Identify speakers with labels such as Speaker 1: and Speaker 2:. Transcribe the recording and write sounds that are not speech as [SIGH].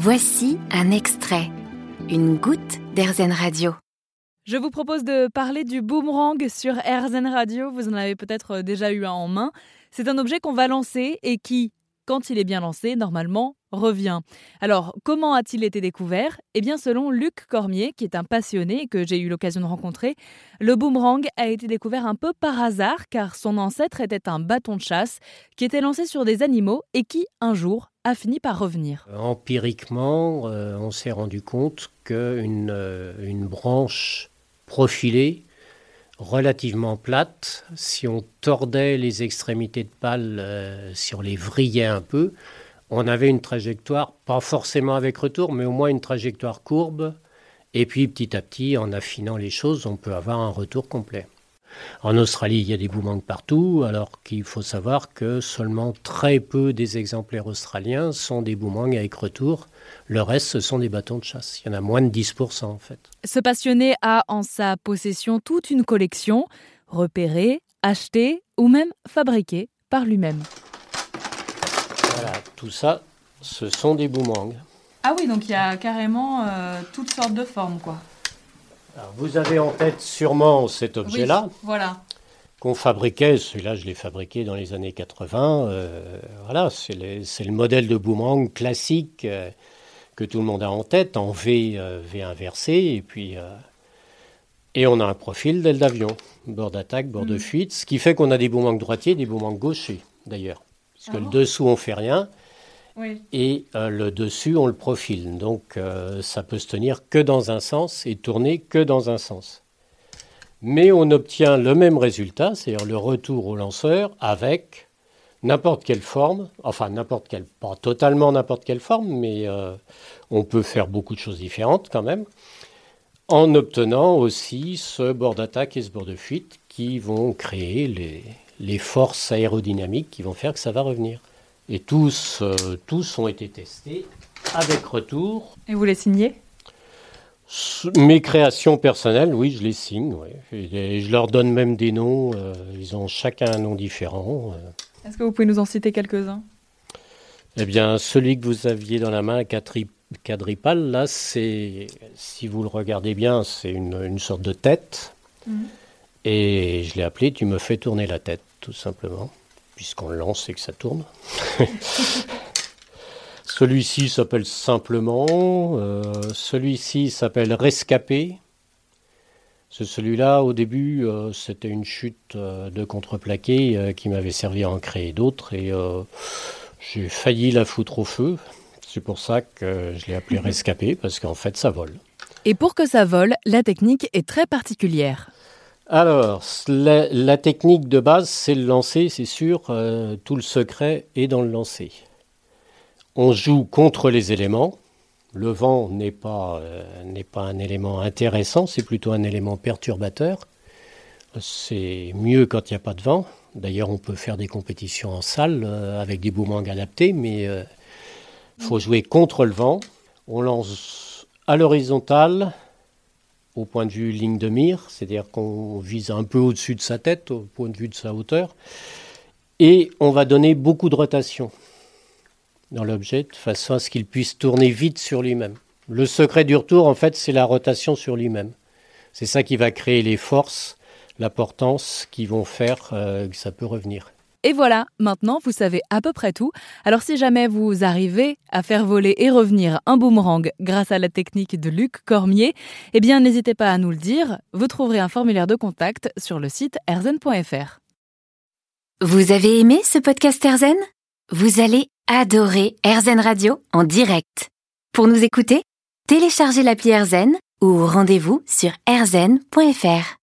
Speaker 1: Voici un extrait, une goutte d'Airzen Radio.
Speaker 2: Je vous propose de parler du boomerang sur AirZen Radio. Vous en avez peut-être déjà eu un en main. C'est un objet qu'on va lancer et qui, quand il est bien lancé, normalement, revient. Alors, comment a-t-il été découvert? Eh bien, selon Luc Cormier, qui est un passionné que j'ai eu l'occasion de rencontrer, le boomerang a été découvert un peu par hasard car son ancêtre était un bâton de chasse qui était lancé sur des animaux et qui, un jour, a fini par revenir.
Speaker 3: Empiriquement, euh, on s'est rendu compte qu'une euh, une branche profilée, relativement plate, si on tordait les extrémités de pale, euh, si on les vrillait un peu, on avait une trajectoire, pas forcément avec retour, mais au moins une trajectoire courbe. Et puis petit à petit, en affinant les choses, on peut avoir un retour complet. En Australie, il y a des boomerangs partout, alors qu'il faut savoir que seulement très peu des exemplaires australiens sont des boomerangs avec retour. Le reste, ce sont des bâtons de chasse. Il y en a moins de 10% en fait.
Speaker 2: Ce passionné a en sa possession toute une collection, repérée, achetée ou même fabriquée par lui-même.
Speaker 3: Voilà, tout ça, ce sont des boomerangs.
Speaker 2: Ah oui, donc il y a carrément euh, toutes sortes de formes, quoi.
Speaker 3: Alors, vous avez en tête sûrement cet objet-là.
Speaker 2: Oui, voilà.
Speaker 3: Qu'on fabriquait, celui-là je l'ai fabriqué dans les années 80. euh, voilà, c'est le, le modèle de boomerang classique euh, que tout le monde a en tête, en V, euh, V inversé, et puis et on a un profil d'aile d'avion, bord d'attaque, bord de
Speaker 2: Mhm.
Speaker 3: fuite, ce qui fait qu'on a des boomerangs droitiers, des boomerangs gauchers d'ailleurs, puisque
Speaker 2: Ah
Speaker 3: le
Speaker 2: bon?
Speaker 3: dessous on fait rien Et euh, le dessus on le profile, donc euh, ça peut se tenir que dans un sens et tourner que dans un sens. Mais on obtient le même résultat, c'est-à-dire le retour au lanceur avec n'importe quelle forme, enfin n'importe quelle, pas totalement n'importe quelle forme, mais euh, on peut faire beaucoup de choses différentes quand même, en obtenant aussi ce bord d'attaque et ce bord de fuite qui vont créer les forces aérodynamiques qui vont faire que ça va revenir. Et tous, euh, tous ont été testés avec retour.
Speaker 2: Et vous les signez?
Speaker 3: Mes créations personnelles, oui, je les signe. ouais. Et, je leur donne même des noms. euh, ils ont chacun un nom différent. euh.
Speaker 2: Est-ce que vous pouvez nous en citer quelques-uns?
Speaker 3: Eh bien, celui que vous aviez dans la main, quadri- quadripale, là, c'est, si vous le regardez bien, c'est une, une sorte de tête. Et je l'ai appelé Tu me fais tourner la tête, tout simplement. Puisqu'on le lance et que ça tourne. [LAUGHS] Celui-ci s'appelle Simplement. euh, celui-ci s'appelle Rescapé. Celui-là, au début, euh, c'était une chute euh, de contreplaqué qui m'avait servi à en créer d'autres. Et j'ai failli la foutre au feu. C'est pour ça que je l'ai appelé [LAUGHS] Rescapé, parce qu'en fait, ça vole.
Speaker 2: Et pour que ça vole, la technique est très particulière.
Speaker 3: Alors, la, technique de base, c'est le lancer, c'est sûr. euh, tout le secret est dans le lancer. On joue contre les éléments. Le vent n'est pas, euh, un élément intéressant, c'est plutôt un élément perturbateur. C'est mieux quand il n'y a pas de vent. D'ailleurs, on peut faire des compétitions en salle euh, avec des boomerangs adaptés, mais il faut jouer contre le vent. On lance à l'horizontale, au point de vue ligne de mire, c'est-à-dire qu'on vise un peu au-dessus de sa tête, au point de vue de sa hauteur, et on va donner beaucoup de rotation dans l'objet de façon à ce qu'il puisse tourner vite sur lui-même. Le secret du retour, en fait, c'est la rotation sur lui-même. C'est ça qui va créer les forces, la portance qui vont faire euh, que ça peut revenir.
Speaker 2: Et voilà, maintenant vous savez à peu près tout. Alors si jamais vous arrivez à faire voler et revenir un boomerang grâce à la technique de Luc Cormier, eh bien n'hésitez pas à nous le dire. Vous trouverez un formulaire de contact sur le site erzen.fr.
Speaker 1: Vous avez aimé ce podcast Airzen Vous allez adorer Airzen Radio en direct. Pour nous écouter, téléchargez l'appli Airzen ou rendez-vous sur airzen.fr.